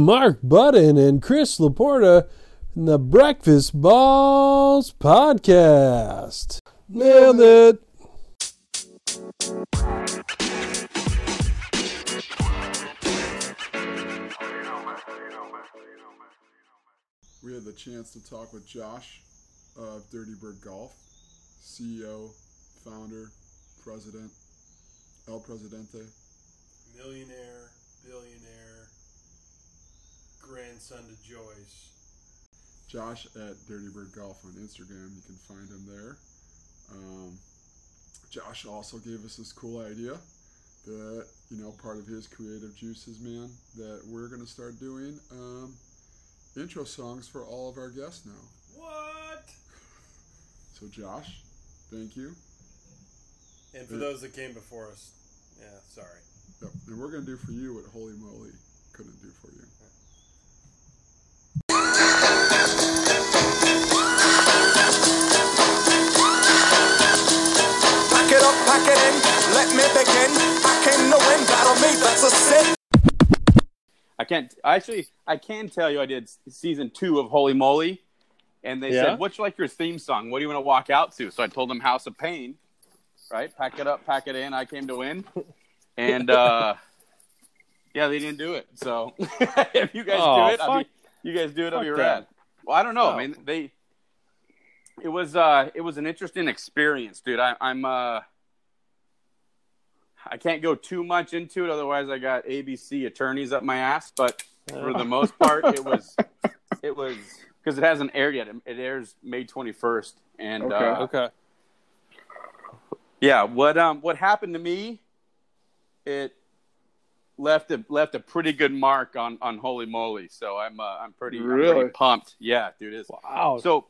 Mark Budden and Chris Laporta in the Breakfast Balls Podcast. Nailed it. We had the chance to talk with Josh of Dirty Bird Golf, CEO, founder, president, El Presidente. millionaire, billionaire, grandson to Joyce. Josh at Dirty Bird Golf on Instagram. You can find him there. Um, Josh also gave us this cool idea that, you know, part of his creative juices, man, that we're going to start doing um, intro songs for all of our guests now. What? So, Josh, thank you. And for those that came before us, yeah, sorry. Yep. And we're going to do for you what Holey Moley couldn't do for you. Pack it up, pack it in, let me begin. I came to win, battle me, that's a sin. I can't actually. I can tell you, I did season two of Holey Moley, and they Yeah? said, "What's like your theme song? What do you want to walk out to?" So I told them House of Pain, right? Pack it up, pack it in. I came to win, and uh, yeah, they didn't do it. So if you guys Oh, do it, I'll be, you guys do it, I'll be fuck rad. Well, I don't know. Oh. I mean, they. It was uh, it was an interesting experience, dude. I, I'm uh. I can't go too much into it, otherwise I got ABC attorneys up my ass. But for the most part, it was it was because it hasn't aired yet. It, it airs May twenty first, and Okay. uh, Okay. yeah, what um what happened to me? It left a left a pretty good mark on on Holey Moley. So I'm uh, I'm pretty I'm Really? pretty pumped. Yeah, dude. It's, Wow. so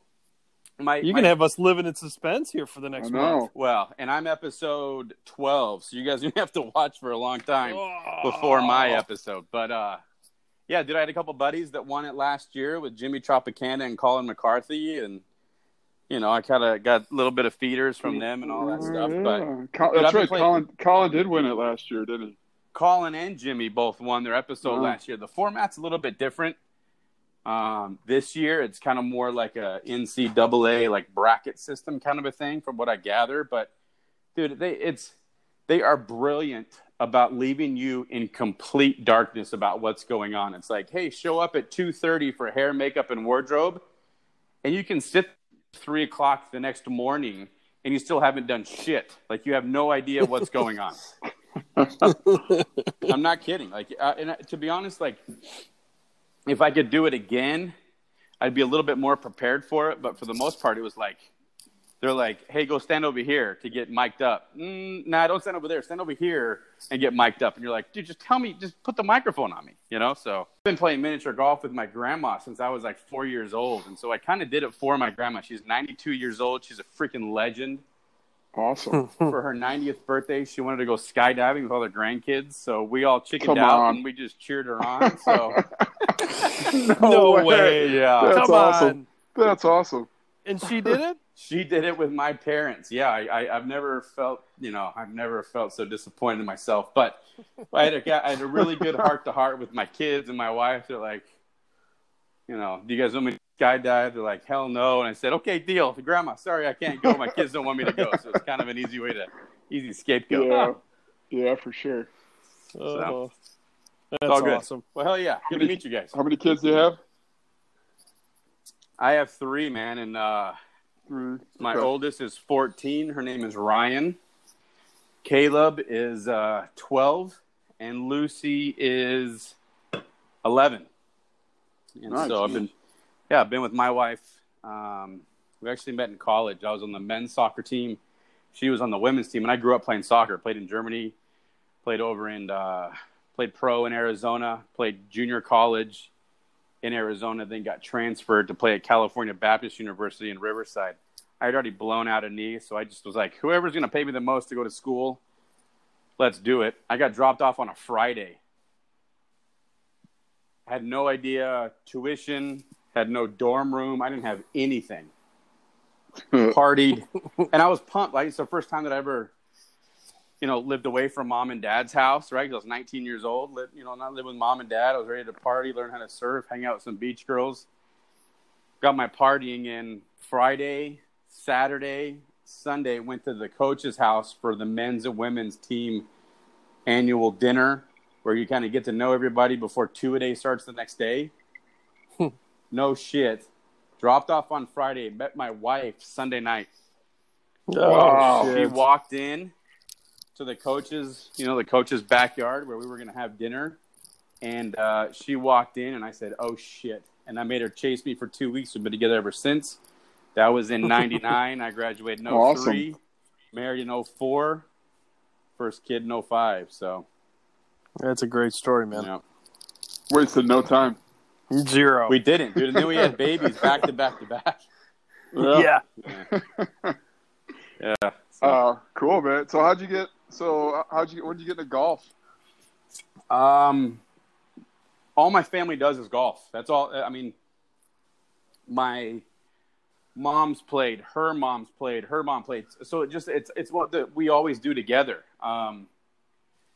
my you my- can have us living in suspense here for the next month. well, and I'm episode twelve, so you guys are gonna have to watch for a long time before my episode. But uh yeah, dude, I had a couple buddies that won it last year with Jimmy Tropicana and Colin McCarthy and you know, I kind of got a little bit of feeders from them and all that stuff. But Yeah. Col- Dude, that's I've right. playing- Colin, Colin did win it last year, didn't he? Colin and Jimmy both won their episode Wow. last year. The format's a little bit different. Um, this year, it's kind of more like a NCAA like bracket system kind of a thing, from what I gather. But dude, they it's they are brilliant about leaving you in complete darkness about what's going on. It's like, hey, show up at two thirty for hair, makeup, and wardrobe, and you can sit three o'clock the next morning and you still haven't done shit. Like you have no idea what's going on. I'm not kidding. Like, uh, and uh, to be honest, like, if I could do it again, I'd be a little bit more prepared for it. But for the most part, it was like they're like, "Hey, go stand over here to get mic'd up." Mm, nah, don't stand over there. Stand over here and get mic'd up. And you're like, "Dude, just tell me. Just put the microphone on me." You know. So I've been playing miniature golf with my grandma since I was like four years old, and so I kind of did it for my grandma. She's 92 years old. She's a freaking legend Awesome. for her 90th birthday, she wanted to go skydiving with all her grandkids. So we all chickened Come out on. and we just cheered her on. So No way. yeah, That's Come awesome. on. That's awesome. And she did it? she did it with my parents. Yeah, I, I, I've never felt, you know, I've never felt so disappointed in myself. But I had a, I had a really good heart to heart with my kids and my wife. They're like, you know, do you guys want me to skydive? They're like, hell no. And I said, okay, deal. Grandma, sorry, I can't go. My kids don't want me to go. So it's kind of an easy way to, easy scapegoat. Yeah. Yeah, for sure. Oh, that's all good. awesome. Well, hell yeah. Good to meet you guys. How many kids do you have? I have three, man, and uh, Three. my Okay. oldest is 14. Her name is Ryan. Caleb is uh, 12, and Lucy is 11. And Nice. so I've been, yeah, I've been with my wife. Um, we actually met in college. I was on the men's soccer team. She was on the women's team, and I grew up playing soccer. Played in Germany, played over in, uh, played pro in Arizona, played junior college, in Arizona, then got transferred to play at California Baptist University in Riverside. I had already blown out a knee, so I just was like, whoever's going to pay me the most to go to school, let's do it. I got dropped off on a Friday. I Had no idea tuition, had no dorm room. I didn't have anything. Partied, and I was pumped. Like it's the first time that I ever, you know, lived away from mom and dad's house. Right, 'Cause I was 19 years old. Lived, you know, not living with mom and dad. I was ready to party, learn how to surf, hang out with some beach girls. Got my partying in Friday, Saturday, Sunday. Went to the coach's house for the men's and women's team annual dinner, where you kind of get to know everybody before two a day starts the next day. No shit. Dropped off on Friday. Met my wife Sunday night. Oh, She shit. walked in to the coach's, you know, the coach's backyard where we were going to have dinner. And uh, she walked in, and I said, "Oh shit!" And I made her chase me for two weeks. We've been together ever since. That was in '99. I graduated in 03, Awesome. married in 04, first kid in 05. So, That's a great story, man. you know, Wasted no time. Zero. we didn't, dude. And then we had babies back to back to back. yeah. Yeah. So, Uh, cool, man. So how'd you get? So uh, how'd you? When did you get into golf? Um, all my family does is golf. That's all. I mean, my mom's played, her mom's played, her mom played. So it just it's it's what the, we always do together. Um,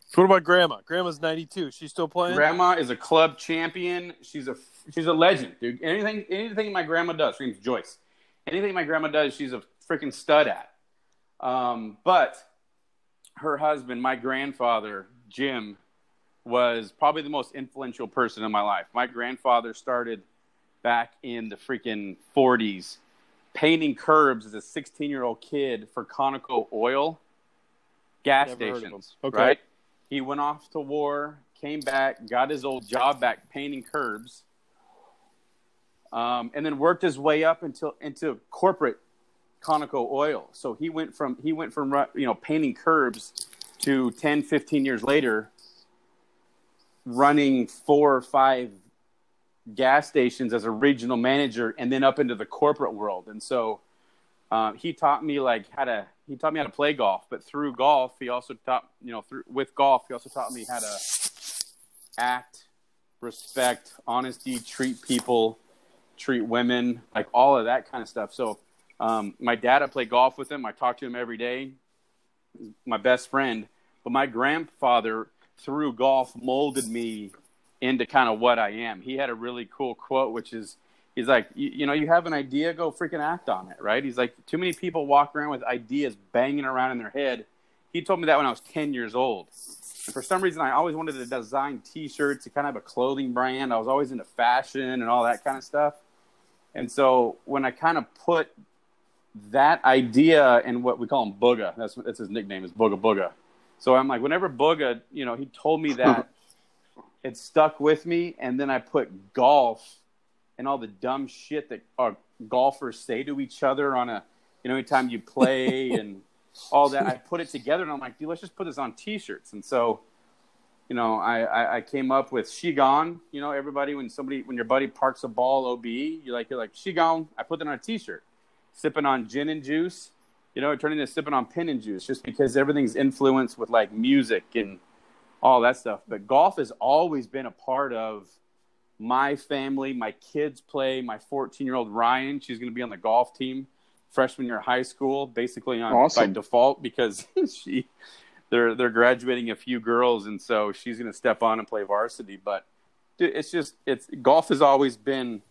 So what about grandma? Grandma's 92. She's still playing? grandma is a club champion. She's a she's a legend, dude. Anything anything my grandma does, her name's Joyce. Anything my grandma does, she's a freaking stud at. Um, but her husband, my grandfather, Jim, was probably the most influential person in my life. My grandfather started back in the freaking 40s painting curbs as a 16 year old kid for Conoco Oil gas Never stations. Okay. Right? He went off to war, came back, got his old job back painting curbs, um, and then worked his way up until into corporate Conoco Oil. So he went from he went from you know painting curbs to 10, 15 years later running four or five gas stations as a regional manager and then up into the corporate world. And so um, he taught me like how to he taught me how to play golf, but through golf he also taught you know through with golf he also taught me how to act, respect, honesty, treat people, treat women, like all of that kind of stuff. So um, my dad, I play golf with him. I talk to him every day. My best friend, but my grandfather through golf molded me into kind of what I am. He had a really cool quote, which is, he's like, you, you know, you have an idea, go freaking act on it, right? He's like, too many people walk around with ideas banging around in their head. He told me that when I was 10 years old. And for some reason, I always wanted to design T-shirts to kind of have a clothing brand. I was always into fashion and all that kind of stuff. And so when I kind of put that idea and what we call him Booga, that's that's his nickname is Booga Booga. So I'm like, whenever Booga, you know, he told me that, it stuck with me. And then I put golf and all the dumb shit that uh, golfers say to each other on a, you know, anytime you play and all that. I put it together and I'm like, dude, let's just put this on T-shirts. And so, you know, I, I, I came up with she gone. You know, everybody when somebody when your buddy parks a ball OB, you're like you're like she gone. I put that on a T-shirt, sipping on gin and juice. You know, turning to sipping on pin and juice, just because everything's influenced with like music and all that stuff. But golf has always been a part of my family. My kids play. My 14 year old Ryan, she's going to be on the golf team freshman year of high school, basically on by default because she they're they're graduating a few girls, and so she's going to step on and play varsity. But dude, it's just it's golf has always been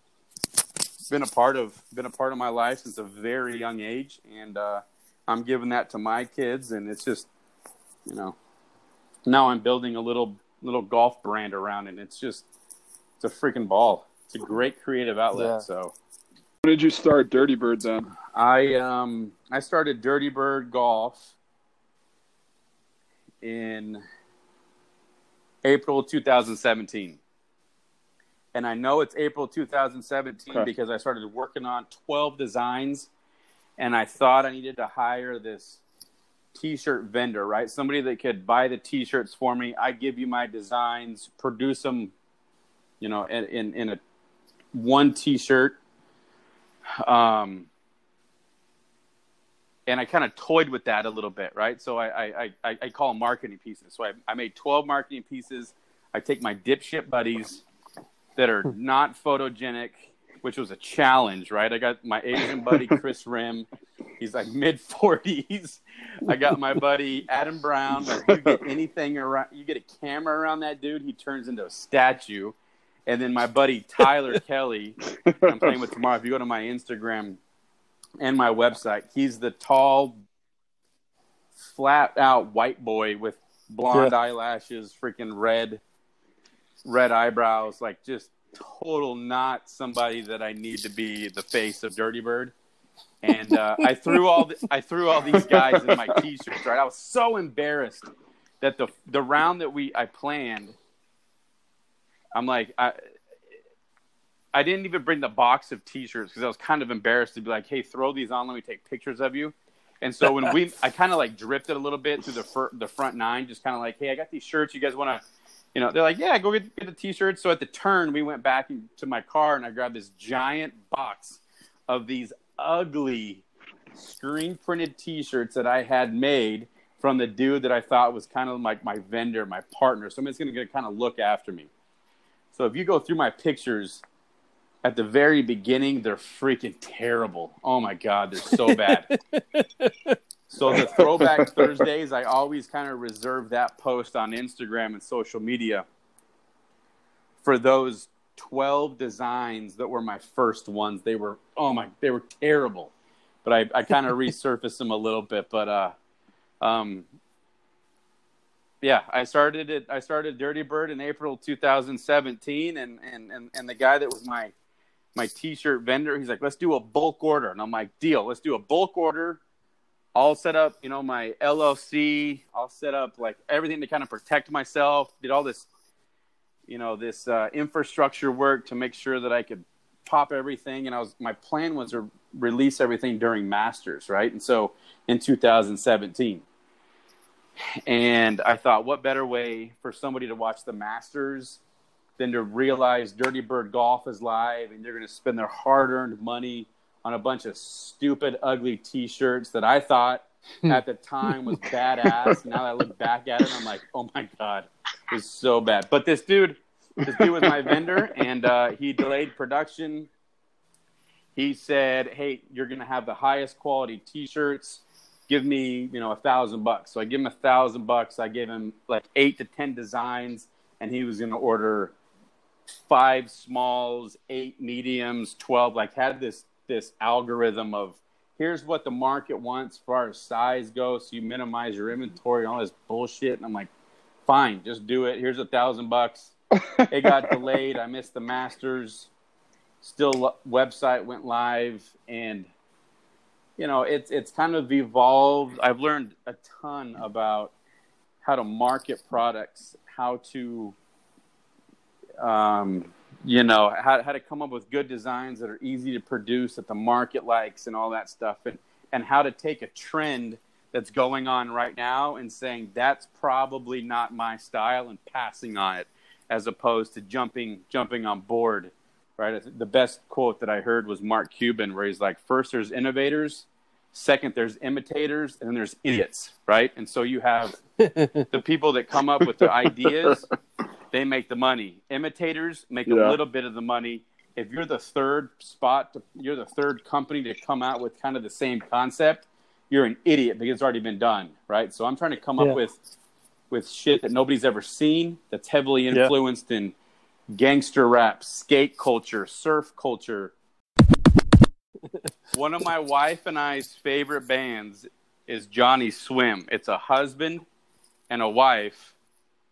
been a part of been a part of my life since a very young age, and uh, I'm giving that to my kids, and it's just you know now I'm building a little little golf brand around it. And it's just it's a freaking ball. It's a great creative outlet. Yeah. So When did you start Dirty Bird then? I um I started Dirty Bird Golf in April 2017. And I know it's April 2017 Okay. because I started working on 12 designs and I thought I needed to hire this t-shirt vendor, right? Somebody that could buy the t-shirts for me. I give you my designs, produce them, you know, in in, in a one T-shirt, um, and I kind of toyed with that a little bit, right? So I I, I, I call them marketing pieces. So I, I made twelve marketing pieces. I take my dipshit buddies that are not photogenic, which was a challenge, right? I got my Asian buddy Chris Rim. He's like mid forties. I got my buddy Adam Brown. Like you get anything around, you get a camera around that dude, he turns into a statue. And then my buddy Tyler Kelly, I'm playing with tomorrow. If you go to my Instagram and my website, he's the tall, flat out white boy with blonde eyelashes, freaking red, red eyebrows, like just total not somebody that I need to be the face of Dirty Bird. And uh, I threw all the, I threw all these guys in my t-shirts. Right, I was so embarrassed that the the round that we I planned. I'm like I. I didn't even bring the box of T-shirts because I was kind of embarrassed to be like, "Hey, throw these on. Let me take pictures of you." And so when we, I kind of like drifted a little bit through the fir- the front nine, just kind of like, "Hey, I got these shirts. You guys want to?" You know, they're like, "Yeah, go get, get the T-shirts." So at the turn, we went back to my car and I grabbed this giant box of these ugly screen printed T-shirts that I had made from the dude that I thought was kind of like my vendor, my partner. Somebody's going to kind of look after me. So if you go through my pictures at the very beginning, they're freaking terrible. Oh my god, they're so bad. so the throwback Thursdays, I always kind of reserve that post on Instagram and social media for those 12 designs that were my first ones. They were oh my, they were terrible. But I, I kind of resurfaced them a little bit. But uh, um, yeah, I started it. I started Dirty Bird in April 2017, and and and, and the guy that was my my t-shirt vendor, he's like, let's do a bulk order, and I'm like, deal. Let's do a bulk order. I'll set up, you know, my LLC. I'll set up like everything to kind of protect myself. Did all this, you know, this uh, infrastructure work to make sure that I could pop everything. And I was my plan was to release everything during Masters, right? And so in 2017. And I thought, what better way for somebody to watch the Masters than to realize Dirty Bird Golf is live and they're going to spend their hard earned money on a bunch of stupid, ugly t shirts that I thought at the time was badass. now that I look back at it, I'm like, oh my God, it was so bad. But this dude, this dude was my vendor and uh, he delayed production. He said, hey, you're going to have the highest quality t shirts give me you know a thousand bucks. So i give him a thousand bucks. I gave him like eight to ten designs and he was going to order five smalls eight mediums 12 like had this this algorithm of here's what the market wants as far as size goes so you minimize your inventory all this bullshit. And i'm like fine just do it. Here's a thousand bucks. It got delayed. I missed the masters. Still website went live and you know it's it's kind of evolved. I've learned a ton about how to market products how to um, you know how, how to come up with good designs that are easy to produce that the market likes and all that stuff and and how to take a trend that's going on right now and saying that's probably not my style and passing on it as opposed to jumping jumping on board right? The best quote that i heard was mark cuban where he's like first there's innovators second there's imitators and then there's idiots right? And so you have the people that come up with the ideas they make the money. Imitators make Yeah. a little bit of the money. If you're the third spot to, you're the third company to come out with kind of the same concept you're an idiot because it's already been done right? So i'm trying to come Yeah. up with with shit that nobody's ever seen that's heavily influenced in gangster rap skate culture surf culture one of my wife and I's favorite bands is Johnnyswim. It's a husband and a wife.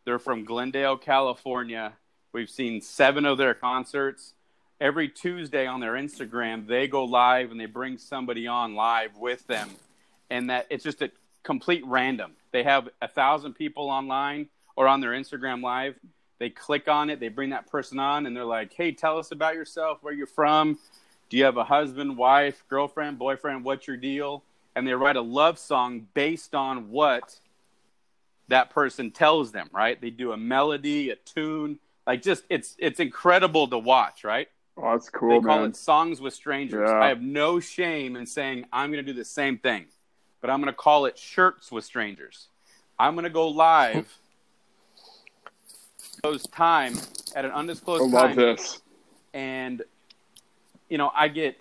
They're from Glendale, California. We've seen seven of their concerts. Every Tuesday on their Instagram, they go live and they bring somebody on live with them. And that it's just a complete random. They have a thousand people online or on their Instagram live. They click on it, they bring that person on, and they're like, hey, tell us about yourself, where you're from. Do you have a husband, wife, girlfriend, boyfriend? What's your deal? And they write a love song based on what that person tells them, right? They do a melody, a tune, like just it's it's incredible to watch, right? Oh, that's cool. They call man. it songs with strangers. Yeah. I have no shame in saying I'm going to do the same thing, but I'm going to call it shirts with strangers. I'm going to go live those time at an undisclosed I undisclosed love time, this. and you know I get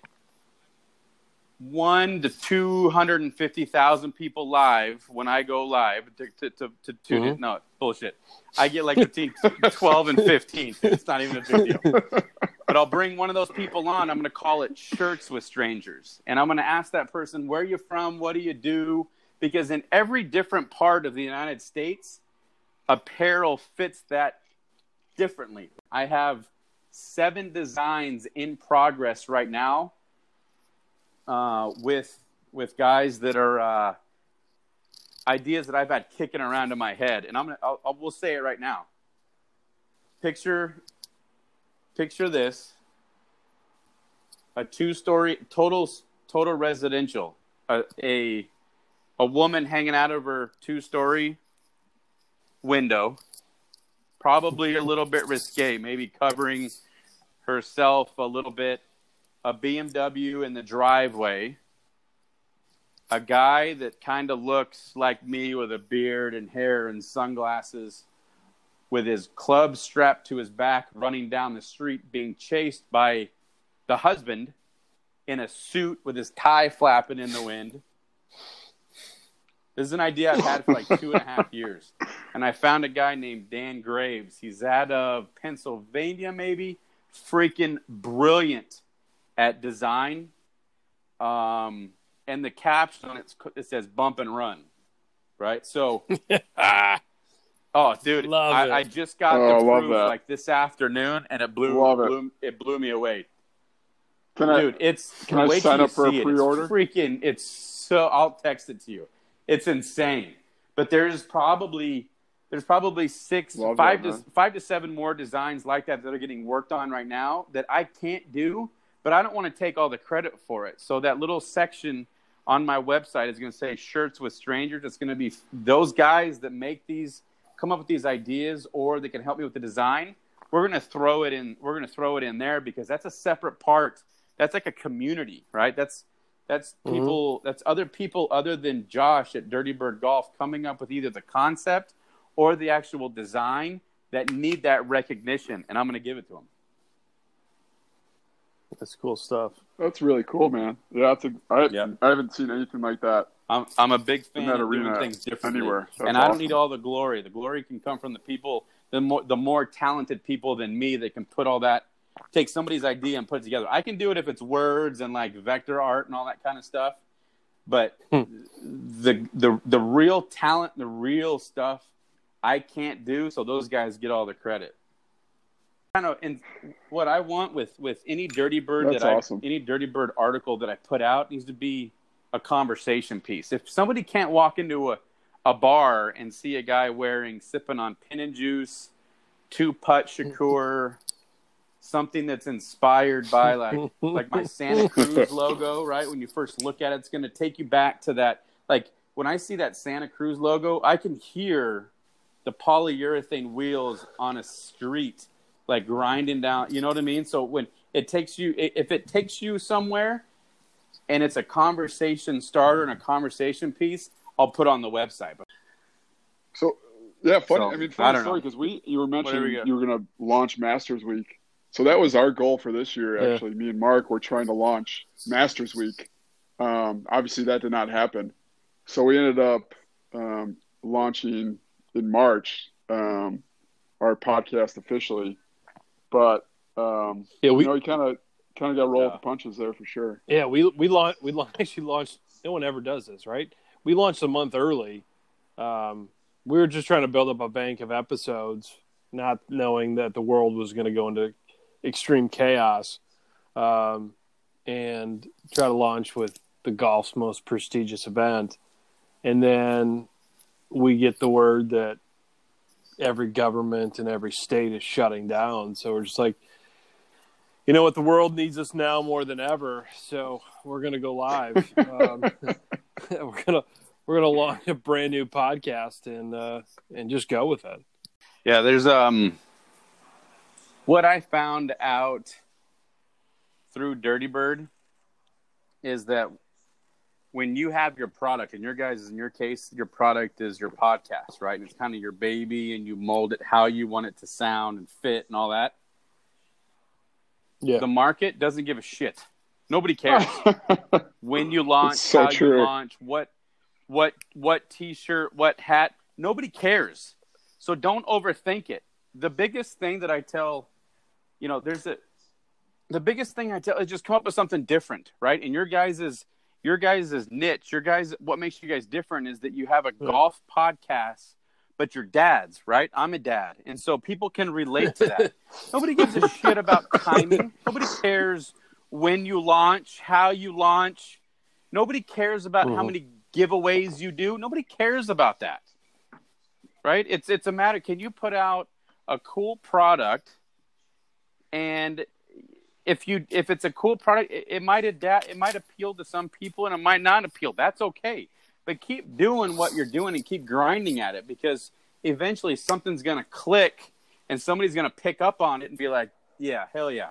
one to two hundred and fifty thousand people live when I go live to to to, to tune in. Mm-hmm. No bullshit. I get like between twelve and fifteen. It's not even a big deal. But I'll bring one of those people on. I'm going to call it Shirts with Strangers. And I'm going to ask that person, where are you from? What do you do? Because in every different part of the United States, apparel fits that differently. I have seven designs in progress right now uh, with with guys that are uh, ideas that I've had kicking around in my head, and I'm gonna I'll, I'll, we'll say it right now. Picture picture this a two story total total residential a, a a woman hanging out of her two story window probably a little bit risque maybe covering herself a little bit a BMW in the driveway a guy that kind of looks like me with a beard and hair and sunglasses with his club strapped to his back, running down the street, being chased by the husband in a suit with his tie flapping in the wind. This is an idea I've had for like two and a half years. And I found a guy named Dan Graves. He's out of Pennsylvania, maybe. Freaking brilliant at design. Um, and the caption on it, it says bump and run. Right? So Oh, dude! Love I, it. I just got Oh, the proof like this afternoon, and it blew, it. blew it blew me away, Can I? dude. It's can I sign up for a pre-order? It's freaking! It's so. I'll text it to you. It's insane. But there's probably there's probably six, five to five to seven more designs like that that are getting worked on right now that I can't do, but I don't want to take all the credit for it. So that little section on my website is going to say shirts with strangers. It's going to be those guys that make these, come up with these ideas, or they can help me with the design. We're going to throw it in. We're going to throw it in there because that's a separate part. That's like a community, right? That's that's mm-hmm. people. That's other people other than Josh at Dirty Bird Golf coming up with either the concept or the actual design that need that recognition, and I'm going to give it to them. That's cool stuff. That's really cool, man. Yeah, that's a, I, Yeah. I haven't seen anything like that. I'm I'm a big fan that of doing arena things differently, anywhere. That's and I don't awesome. need all the glory. The glory can come from the people, the more the more talented people than me that can put all that, take somebody's idea and put it together. I can do it if it's words and like vector art and all that kind of stuff, but hmm. the the the real talent, the real stuff, I can't do. So those guys get all the credit. Kind of, and what I want with with any Dirty Bird That's that I any Dirty Bird article that I put out needs to be a conversation piece. If somebody can't walk into a, a bar and see a guy wearing sipping on pin and juice, two putt hmm. Shakur, something that's inspired by like like my Santa Cruz logo, right? When you first look at it, it's going to take you back to that. Like when I see that Santa Cruz logo, I can hear the polyurethane wheels on a street like grinding down. You know what I mean? So when it takes you, if it takes you somewhere, and it's a conversation starter and a conversation piece, I'll put on the website. But So yeah, funny. So, I mean, funny don't story because we you were mentioning you you were going to launch Masters Week. So that was our goal for this year. Yeah. Actually, me and Mark were trying to launch Masters Week. Um, obviously, that did not happen. So we ended up um, launching in March um, our podcast officially. But um, Yeah, we you know, kind of kind of got to roll with Yeah. the punches there for sure. yeah we we launched we la- actually launched. No one ever does this, right? We launched a month early. Um, we were just trying to build up a bank of episodes, not knowing that the world was going to go into extreme chaos, um, and try to launch with the golf's most prestigious event, and then we get the word that every government and every state is shutting down. So we're just like, you know what, the world needs us now more than ever. So we're gonna go live. um, we're gonna we're gonna launch a brand new podcast and uh, and just go with it. yeah, there's um, what I found out through Dirty Bird is that when you have your product, and your guys, in your case, your product is your podcast, right? And it's kind of your baby, and you mold it how you want it to sound and fit and all that. Yeah. The market doesn't give a shit. Nobody cares when you launch, so how true. you launch, what, what, what T-shirt, what hat. Nobody cares. So don't overthink it. The biggest thing that I tell, you know, there's a, the biggest thing I tell is just come up with something different, right? And your guys is your guys is niche. Your guys, what makes you guys different is that you have a golf podcast, but your dads, right? I'm a dad, and so people can relate to that. Nobody gives a shit about timing. Nobody cares when you launch, how you launch. Nobody cares about how mm-hmm. many giveaways you do. Nobody cares about that. Right? It's it's a matter can you put out a cool product and if you if it's a cool product it, it might adapt it might appeal to some people and it might not appeal. That's okay. But keep doing what you're doing and keep grinding at it because eventually something's going to click and somebody's going to pick up on it and be like, "Yeah, hell yeah."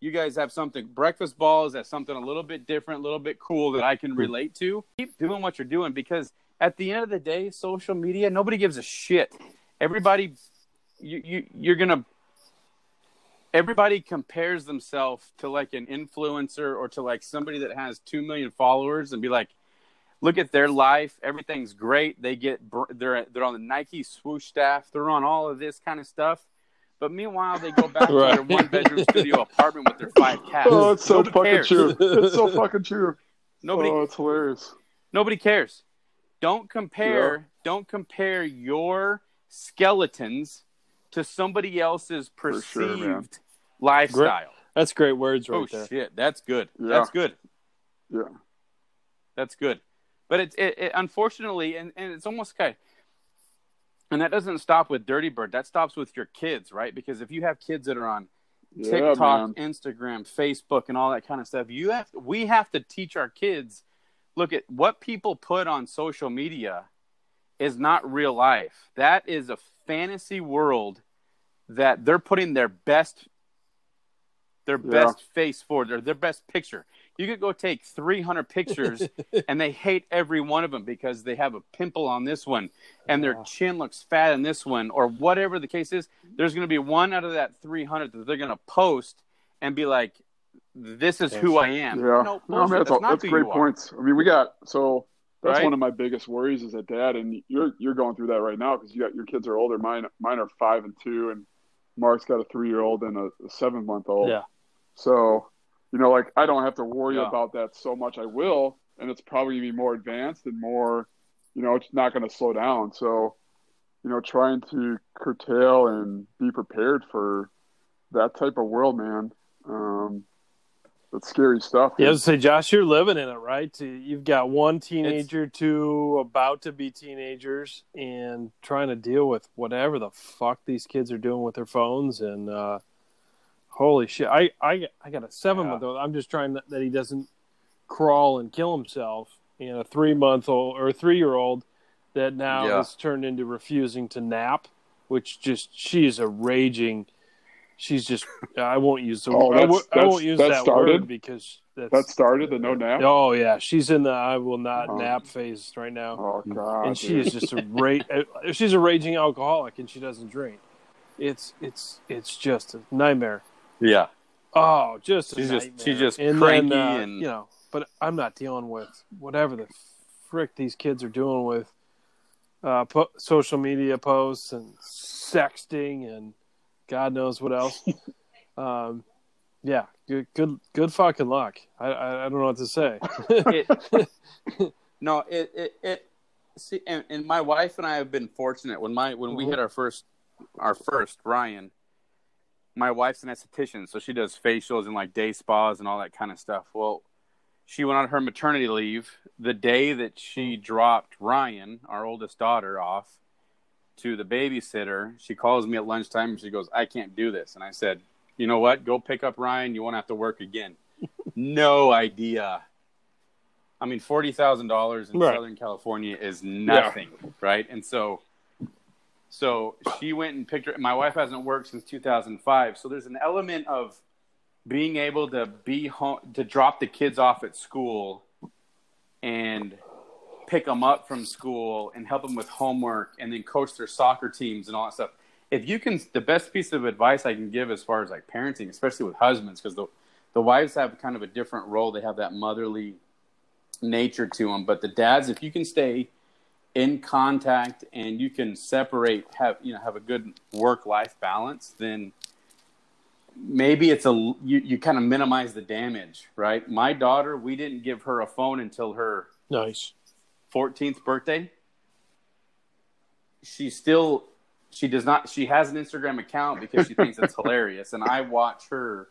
you guys have something breakfast balls that's something a little bit different a little bit cool that i can relate to keep doing what you're doing because at the end of the day social media nobody gives a shit everybody you, you you're gonna everybody compares themselves to like an influencer or to like somebody that has 2 million followers and be like look at their life everything's great they get they're they're on the nike swoosh staff they're on all of this kind of stuff but meanwhile they go back Right. to their one bedroom studio apartment with their five cats Oh, it's so Nobody fucking cares. true. It's so fucking true. nobody Oh, it's hilarious. Nobody cares. Don't compare. Don't compare your skeletons to somebody else's For sure, man. perceived lifestyle. That's great words right oh there. shit, that's good. Yeah. That's good. Yeah. That's good. But it's it, it unfortunately, and, and it's almost kind. and that doesn't stop with Dirty Bird. That stops with your kids, right? Because if you have kids that are on Yeah, TikTok, man. Instagram, Facebook, and all that kind of stuff. You have we have to teach our kids. Look at what people put on social media is not real life. That is a fantasy world that they're putting their best their Yeah. best face forward, their their best picture. You could go take 300 pictures and they hate every one of them because they have a pimple on this one and their chin looks fat in this one or whatever the case is. There's going to be one out of that 300 that they're going to post and be like, this is who I am. Yeah. No, No, man, bullshit. that's, That's not that's great you are. points. I mean, we got so that's Right? one of my biggest worries is that dad, and you're you're going through that right now because you got your kids are older. Mine mine are five and two, and Mark's got a three year old and a, a seven month old. Yeah. So, you know, like I don't have to worry Yeah. about that so much. I will, and it's probably gonna be more advanced and more, you know, it's not going to slow down. So, you know, trying to curtail and be prepared for that type of world, man. Um, that's scary stuff. Yeah, say, Josh, you're living in it, right? You've got one teenager, two about to be teenagers, and trying to deal with whatever the fuck these kids are doing with their phones. And uh, holy shit, I I I got a seven month old. I'm just trying that, that he doesn't crawl and kill himself. And a three month old or three year old that now Yeah. has turned into refusing to nap, which just she is a raging. She's just. I won't use the. Word. Oh, I, that's- wo- I won't use that that started? word because that's, That started the no nap. Oh yeah, she's in the I will not Oh. nap phase right now, Oh god. and she dude. is just a ra- uh, She's a raging alcoholic, and she doesn't drink. It's it's it's just a nightmare. Yeah. Oh, just a She's just- nightmare. she's just and cranky then, uh, and- you know. But I'm not dealing with whatever the frick these kids are doing with uh, po- social media posts and sexting and God knows what else. um, yeah, good good good fucking luck. I I, I don't know what to say. it, no, it, it, it see, and, and my wife and I have been fortunate when my, when we Mhm. had our first, our first Ryan, my wife's an esthetician, so she does facials and like day spas and all that kind of stuff. Well, she went on her maternity leave the day that she dropped Ryan, our oldest daughter, off to the babysitter. She calls me at lunchtime and she goes, I can't do this. And I said, You know what? Go pick up Ryan. You won't have to work again. no idea. I mean, forty thousand dollars in Right. Southern California is nothing, right? And so, so she went and picked her. My wife hasn't worked since two thousand five, so there's an element of being able to be home to drop the kids off at school and pick them up from school and help them with homework and then coach their soccer teams and all that stuff. If you can, the best piece of advice I can give as far as like parenting, especially with husbands, because the the wives have kind of a different role. They have that motherly nature to them, but the dads, if you can stay in contact and you can separate, have you know, have a good work life balance, then maybe it's a you, you kind of minimize the damage, right? My daughter, we didn't give her a phone until her Nice. 14th birthday. She still she does not she has an Instagram account because she thinks it's hilarious and I watch her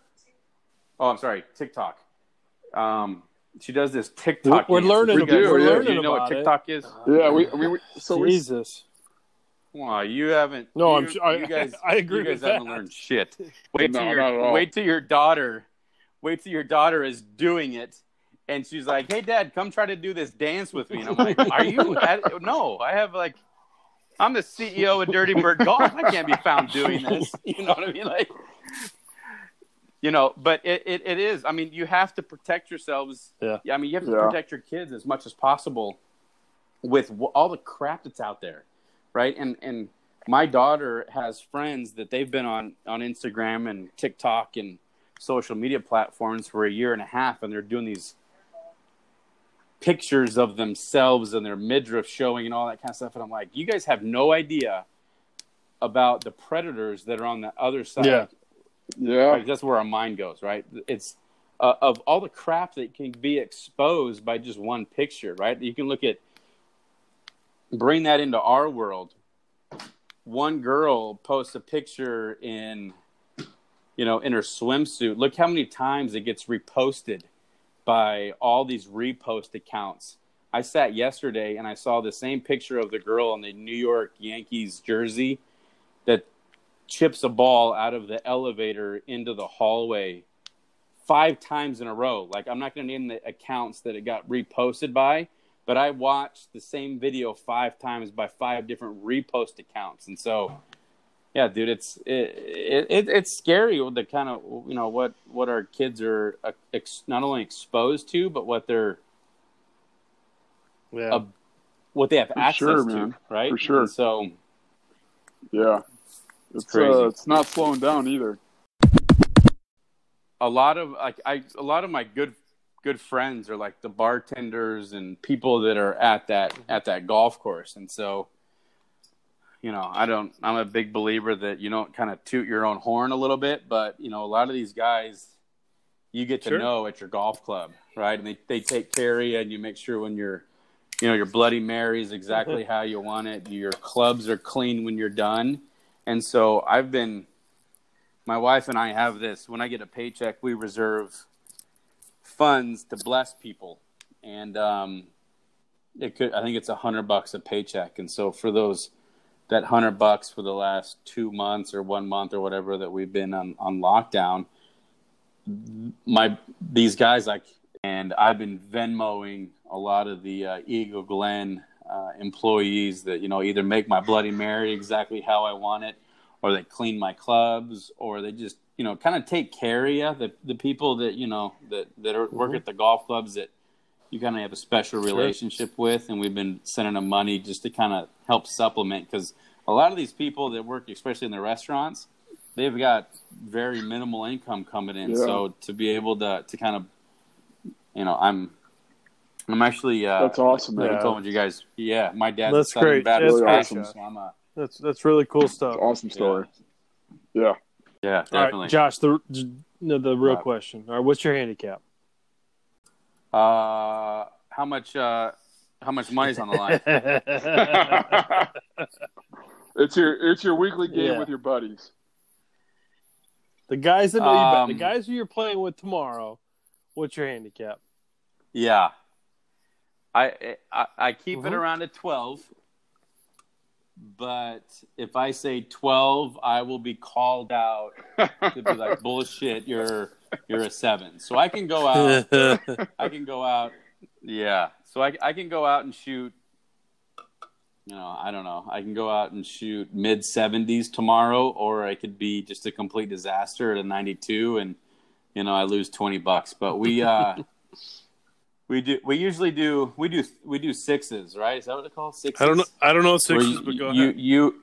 Oh, I'm sorry, TikTok. Um she does this TikTok. We're dance. learning We about- do, We're yeah. learning Do you know what. TikTok is? Uh-huh. Yeah, we, we, we so we, Jesus. Wow, you haven't. No, you, I'm sure- I- you guys. I agree You guys with haven't that. learned shit. Wait till No, not your wait till your daughter, wait till your daughter is doing it, and she's like, "Hey, Dad, come try to do this dance with me." And I'm like, "Are you? At, no, I have like, I'm the CEO of Dirty Bird Golf. I can't be found doing this. You know what I mean? Like, you know, but it, it, it is. I mean, you have to protect yourselves. Yeah. I mean, you have to Yeah. protect your kids as much as possible with w- all the crap that's out there, right? And and my daughter has friends that they've been on on Instagram and TikTok and social media platforms for a year and a half, and they're doing these pictures of themselves and their midriff showing and all that kind of stuff. And I'm like, you guys have no idea about the predators that are on the other side. Yeah. Yeah, that's where our mind goes, right? It's uh, of all the crap that can be exposed by just one picture, right? You can look at bring that into our world. One girl posts a picture in, you know, in her swimsuit. Look how many times it gets reposted by all these repost accounts. I sat yesterday and I saw the same picture of the girl in the New York Yankees jersey chips a ball out of the elevator into the hallway five times in a row. Like I'm not going to name the accounts that it got reposted by, but I watched the same video five times by five different repost accounts, and so yeah, dude, it's it, it it's scary with the kind of you know what what our kids are uh, ex, not only exposed to, but what they're Yeah. uh, what they have For access sure, to, man. right? For sure. And so yeah. It's crazy. Uh, it's not slowing down either. a lot of like I a lot of my good good friends are like the bartenders and people that are at that at that golf course and so you know I don't I'm a big believer that you don't kind of toot your own horn a little bit but you know a lot of these guys you get to Sure. know at your golf club right and they, they take care of you and you make sure when you're you know your bloody mary is exactly how you want it your clubs are clean when you're done and so I've been my wife and I have this. When I get a paycheck, we reserve funds to bless people, and um, it could. I think it's a hundred bucks a paycheck, and so for those that hundred bucks for the last two months or one month or whatever that we've been on on lockdown, my these guys like, and I've been Venmoing a lot of the uh, Eagle Glen uh, employees that you know either make my Bloody Mary exactly how I want it or they clean my clubs, or they just you know kind of take care of you. The the people that you know that that are, work at the golf clubs that you kind of have a special relationship with, and we've been sending them money just to kind of help supplement because a lot of these people that work, especially in the restaurants, they've got very minimal income coming in. Yeah. So to be able to to kind of you know I'm. I'm actually. Uh, That's awesome, I man. told you guys. Yeah, my dad's That's great. Baptist That's pastor, awesome. so I'm a, That's that's really cool stuff. Awesome story. Yeah. yeah, All definitely. right, Josh, the no, the real Right. question. All right, what's your handicap? Uh, how much? Uh, how much money's on the line? It's your it's your weekly game Yeah. with your buddies. the guys that know you, bet- Um, the guys who you're playing with tomorrow. What's your handicap? yeah, I I, I keep it Mhm. around a twelve. But if I say twelve, I will be called out to be like bullshit. You're you're a seven, so I can go out. I can go out. Yeah. So I, I can go out and shoot. You know, I don't know. I can go out and shoot mid 70s tomorrow, or I could be just a complete disaster at a 92 and, you know, I lose twenty bucks. But we uh, we do we usually do we do we do sixes, right? Is that what they call sixes? I don't know. I don't know sixes, you, but go you, ahead. you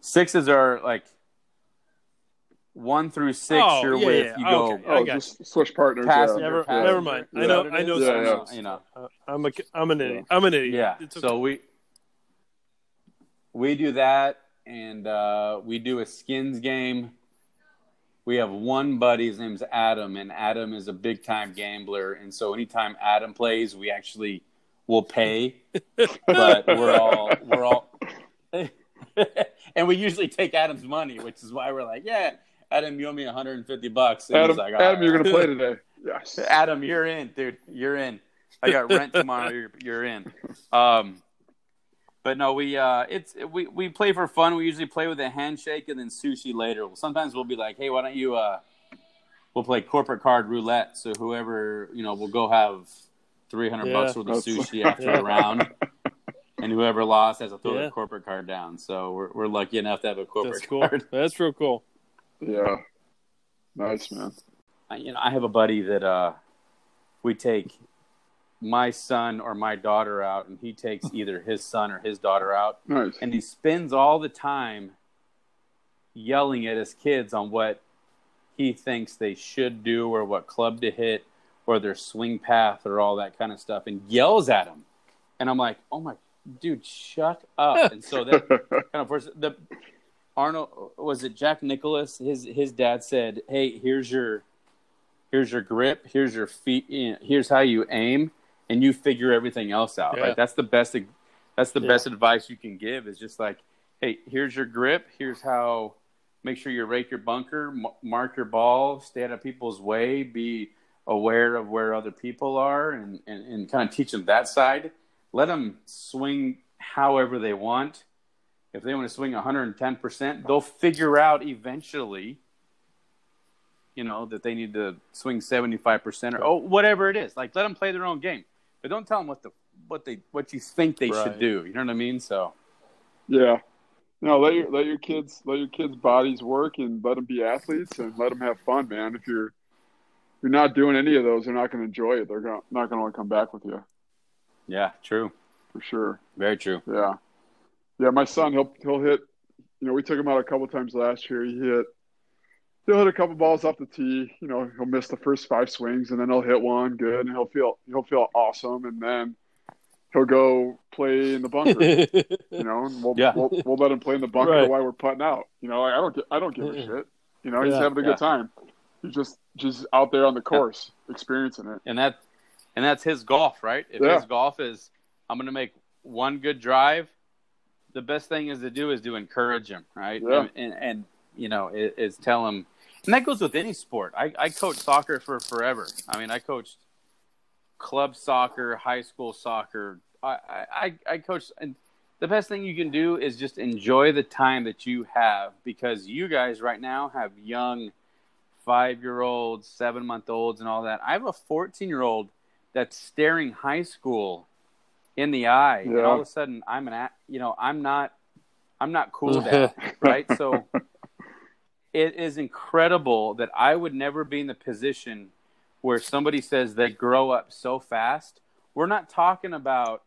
sixes are like one through six. Oh, you're yeah, with yeah. you go Okay. I Oh, got just switch partners. Passenger, yeah. Never, passenger. never mind. I know. I know. Yeah, some yeah. you know. Uh, I'm a. I'm an idiot. I'm an idiot. Yeah. It's okay. So we we do that, and uh, we do a skins game. We have one buddy. His name's Adam, and Adam is a big time gambler. And so anytime Adam plays, we actually will pay, but we're all we're all, and we usually take Adam's money, which is why we're like, yeah, Adam, you owe me 150 bucks. And Adam, like, Adam, right." you're gonna play today. Yes. Adam, you're in, dude. You're in. I got rent tomorrow. You're, you're in. Um, but no, we uh, it's we we play for fun. We usually play with a handshake and then sushi later. Sometimes we'll be like, hey, why don't you? Uh, we'll play corporate card roulette. So whoever you know, we'll go have three hundred Yeah. bucks worth of That's- sushi after the round, and whoever lost has to throw Yeah. their corporate card down. So we're we're lucky enough to have a corporate That's cool. card. That's real cool. Yeah. Nice man. I- you know, I have a buddy that uh, we take my son or my daughter out, and he takes either his son or his daughter out, Nice. and he spends all the time yelling at his kids on what he thinks they should do or what club to hit or their swing path or all that kind of stuff, and yells at them. And I'm like, oh my, dude, shut up. and so that kind of forces the Arnold was it Jack Nicklaus? His his dad said, "Hey, here's your here's your grip, here's your feet, here's how you aim, and you figure everything else out." Yeah. Right? That's the best. That's the Yeah. best advice you can give. Is just like, "Hey, here's your grip. Here's how. Make sure you rake your bunker, m- mark your ball, stay out of people's way, be aware of where other people are, and and, and kind of teach them that side. Let them swing however they want." if they want to swing 110%, they'll figure out eventually, you know, that they need to swing 75% or oh, whatever it is. Like let them play their own game, but don't tell them what the what they what you think they Right. should do. You know what I mean? So Yeah. No, let your let your kids let your kids' bodies work and let them be athletes and let them have fun, man. If you're if you're not doing any of those, they're not going to enjoy it. They're gonna, not going to want to come back with you yeah, true, for sure. very true. Yeah, yeah. My son, he'll he'll hit. You know, we took him out a couple times last year. He hit. He'll hit a couple balls off the tee. You know, he'll miss the first five swings, and then he'll hit one good, and he'll feel he'll feel awesome, and then he'll go play in the bunker. you know, and we'll, Yeah. we'll we'll let him play in the bunker Right. while we're putting out. You know, I don't gi- I don't give a shit. You know, he's Yeah. having a Yeah. good time. He's just just out there on the course, experiencing it. And that and that's his golf, right? If Yeah. his golf is I'm going to make one good drive, the best thing is to do is to encourage him, right? Yeah. And, and, and you know, is, is tell him, and that goes with any sport. I, I coached soccer for forever. I mean, I coached club soccer, high school soccer. I, I, I coached, and the best thing you can do is just enjoy the time that you have because you guys right now have young five year olds, seven month olds, and all that. I have a 14 year old that's staring high school in the eye, and all of a sudden I'm an, you know, I'm not, I'm not cool with that, right? So it is incredible that I would never be in the position where somebody says they grow up so fast. We're not talking about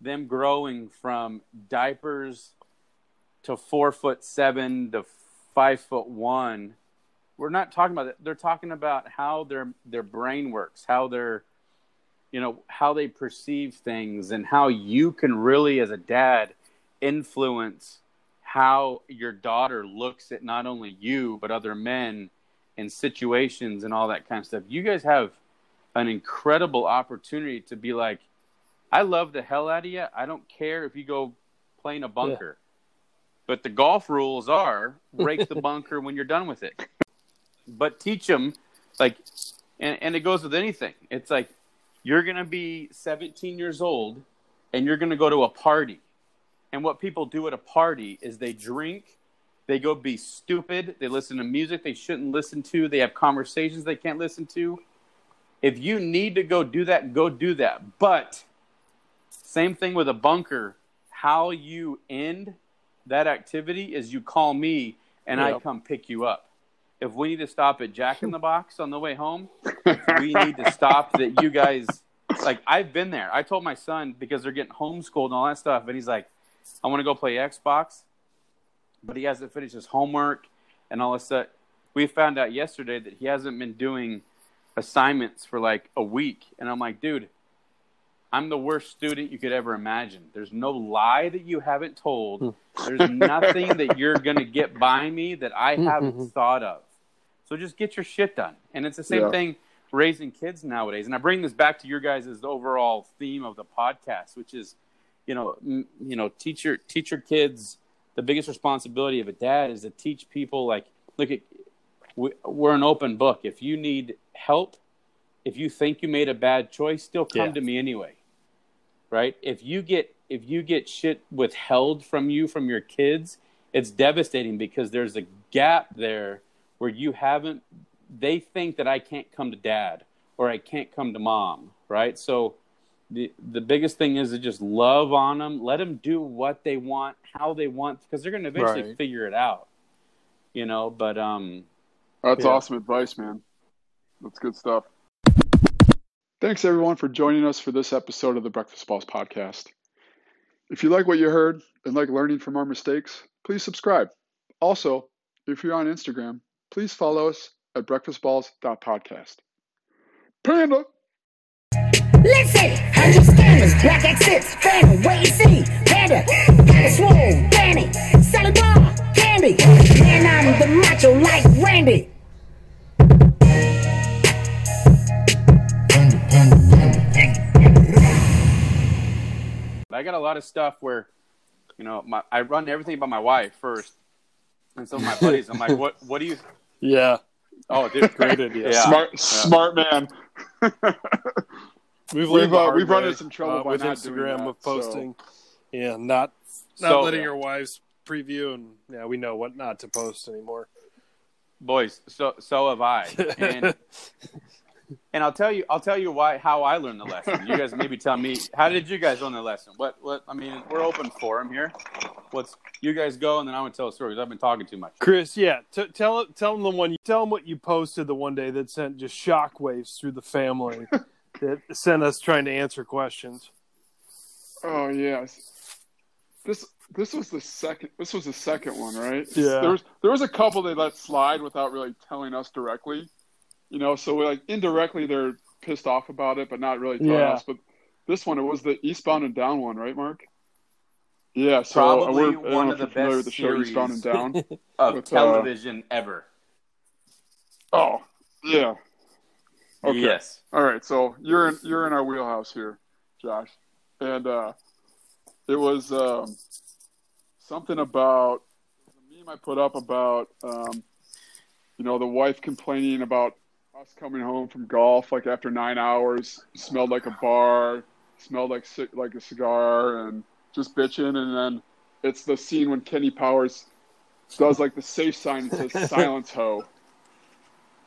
them growing from diapers to four foot seven to five foot one. We're not talking about that. They're talking about how their their brain works, how their you know how they perceive things, and how you can really, as a dad, influence how your daughter looks at not only you but other men and situations and all that kind of stuff. You guys have an incredible opportunity to be like, I love the hell out of you. I don't care if you go play in a bunker. But the golf rules are break the bunker when you're done with it. But teach them, like, and, and it goes with anything. It's like you're going to be 17 years old and you're going to go to a party. And what people do at a party is they drink, they go be stupid, they listen to music they shouldn't listen to, they have conversations they can't listen to. If you need to go do that, go do that. But same thing with a bunker. How you end that activity is you call me and I come pick you up. if we need to stop at Jack in the Box on the way home, we need to stop that you guys like I've been there. I told my son because they're getting homeschooled and all that stuff, and he's like, I want to go play Xbox, but he hasn't finished his homework and all this stuff. We found out yesterday that he hasn't been doing assignments for like a week, and I'm like, dude, I'm the worst student you could ever imagine. There's no lie that you haven't told. Hmm. There's nothing that you're gonna get by me that I hmm, haven't hmm, thought of. So just get your shit done. And it's the same Yeah. thing raising kids nowadays. And I bring this back to your guys' overall theme of the podcast, which is, you know, m- you know, teach your teach your kids. The biggest responsibility of a dad is to teach people. Like, look at, we, we're an open book. If you need help, if you think you made a bad choice, still come Yeah. to me anyway. Right? If you get if you get shit withheld from you from your kids, it's devastating because there's a gap there where you haven't they think that I can't come to dad or I can't come to mom, right? So the the biggest thing is to just love on them, let them do what they want, how they want, because they're going to eventually Right. figure it out, you know. But um, That's Yeah. awesome advice, man. That's good stuff. Thanks, everyone, for joining us for this episode of the Breakfast Balls podcast. If you like what you heard and like learning from our mistakes, please subscribe. Also, if you're on Instagram, please follow us at breakfastballs.podcast. Panda! Listen, hundred scammers, black exits, phantom, wait and see, panda, got a swole, Danny, selling bar, candy, man, I'm the macho like Randy. I got a lot of stuff where, you know, my I run everything by my wife first, and some of my buddies, I'm like, what What do you? Yeah, Oh, dude, great idea. Yeah. Smart, smart man. We've We've, uh, we've run way, into some trouble uh, by with not doing Instagram that, of so- posting. Yeah, not not So- letting your wives preview, and yeah, we know what not to post anymore. boys. So so have I, and and I'll tell you, I'll tell you why how I learned the lesson. You guys maybe tell me how did you guys learn the lesson? What what I mean, we're open for them here. What's you guys go, and then I want to tell a story 'cause I've been talking too much. Chris, yeah, t- tell tell them the one. Tell them what you posted the one day that sent just shockwaves through the family that sent us trying to answer questions. Oh yes. This this was the second this was the second one, right? Yeah. There was there was a couple they let slide without really telling us directly. You know, so like indirectly they're pissed off about it, but not really telling Yeah. us. But this one it was the Eastbound and Down one, right, Mark? Yeah, so Probably we're, I don't one know of if the you're familiar best with the show series. Eastbound and Down. Of With, uh, television ever. oh, yeah. Okay. Yes. All right, so you're in you're in our wheelhouse here, Josh, and uh, it was um, something about the meme I put up about um, you know the wife complaining about us coming home from golf like after nine hours, smelled like a bar, smelled like like a cigar, and just bitching, and then it's the scene when Kenny Powers does like the safe sign and says "silence ho"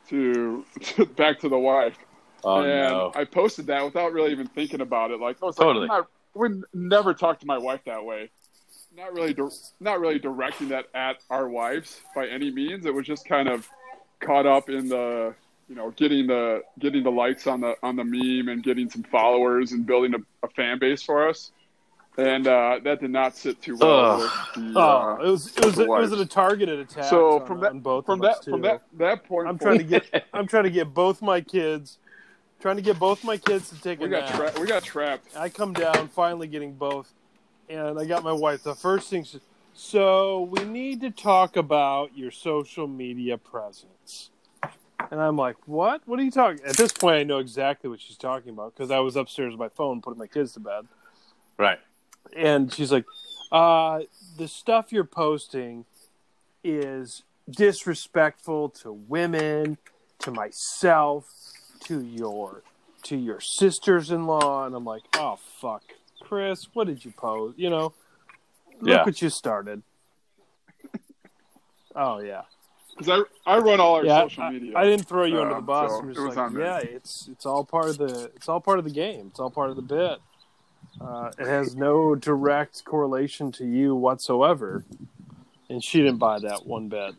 to, to back to the wife. Oh and no. I posted that without really even thinking about it. Like I was Totally. like, I'm would never talk to my wife that way. Not really, di- not really directing that at our wives by any means. It was just kind of caught up in the, you know, getting the getting the likes on the on the meme and getting some followers and building a, a fan base for us. And uh, that did not sit too well with the. Oh, Uh, it was it was the it was wives. a targeted attack. so on, from that on both from that from that that point, I'm trying to get I'm trying to get both my kids, trying to get both my kids to take a we got nap. tra- we got trapped. I come down, finally getting both, and I got my wife. The first thing, she, so we need to talk about your social media presence. And I'm like, what? What are you talking? At this point, I know exactly what she's talking about because I was upstairs with my phone putting my kids to bed. Right. And she's like, uh, the stuff you're posting is disrespectful to women, to myself, to your to your sisters-in-law, and I'm like, oh fuck, Chris, what did you post? You know, look Yeah. what you started. oh yeah, Because I, I run all our yeah. social I, media. I didn't throw you under Uh, the bus. so I'm it just was like, yeah, it's it's all part of the it's all part of the game. It's all part of the bit. Uh, it has no direct correlation to you whatsoever, and she didn't buy that one bit.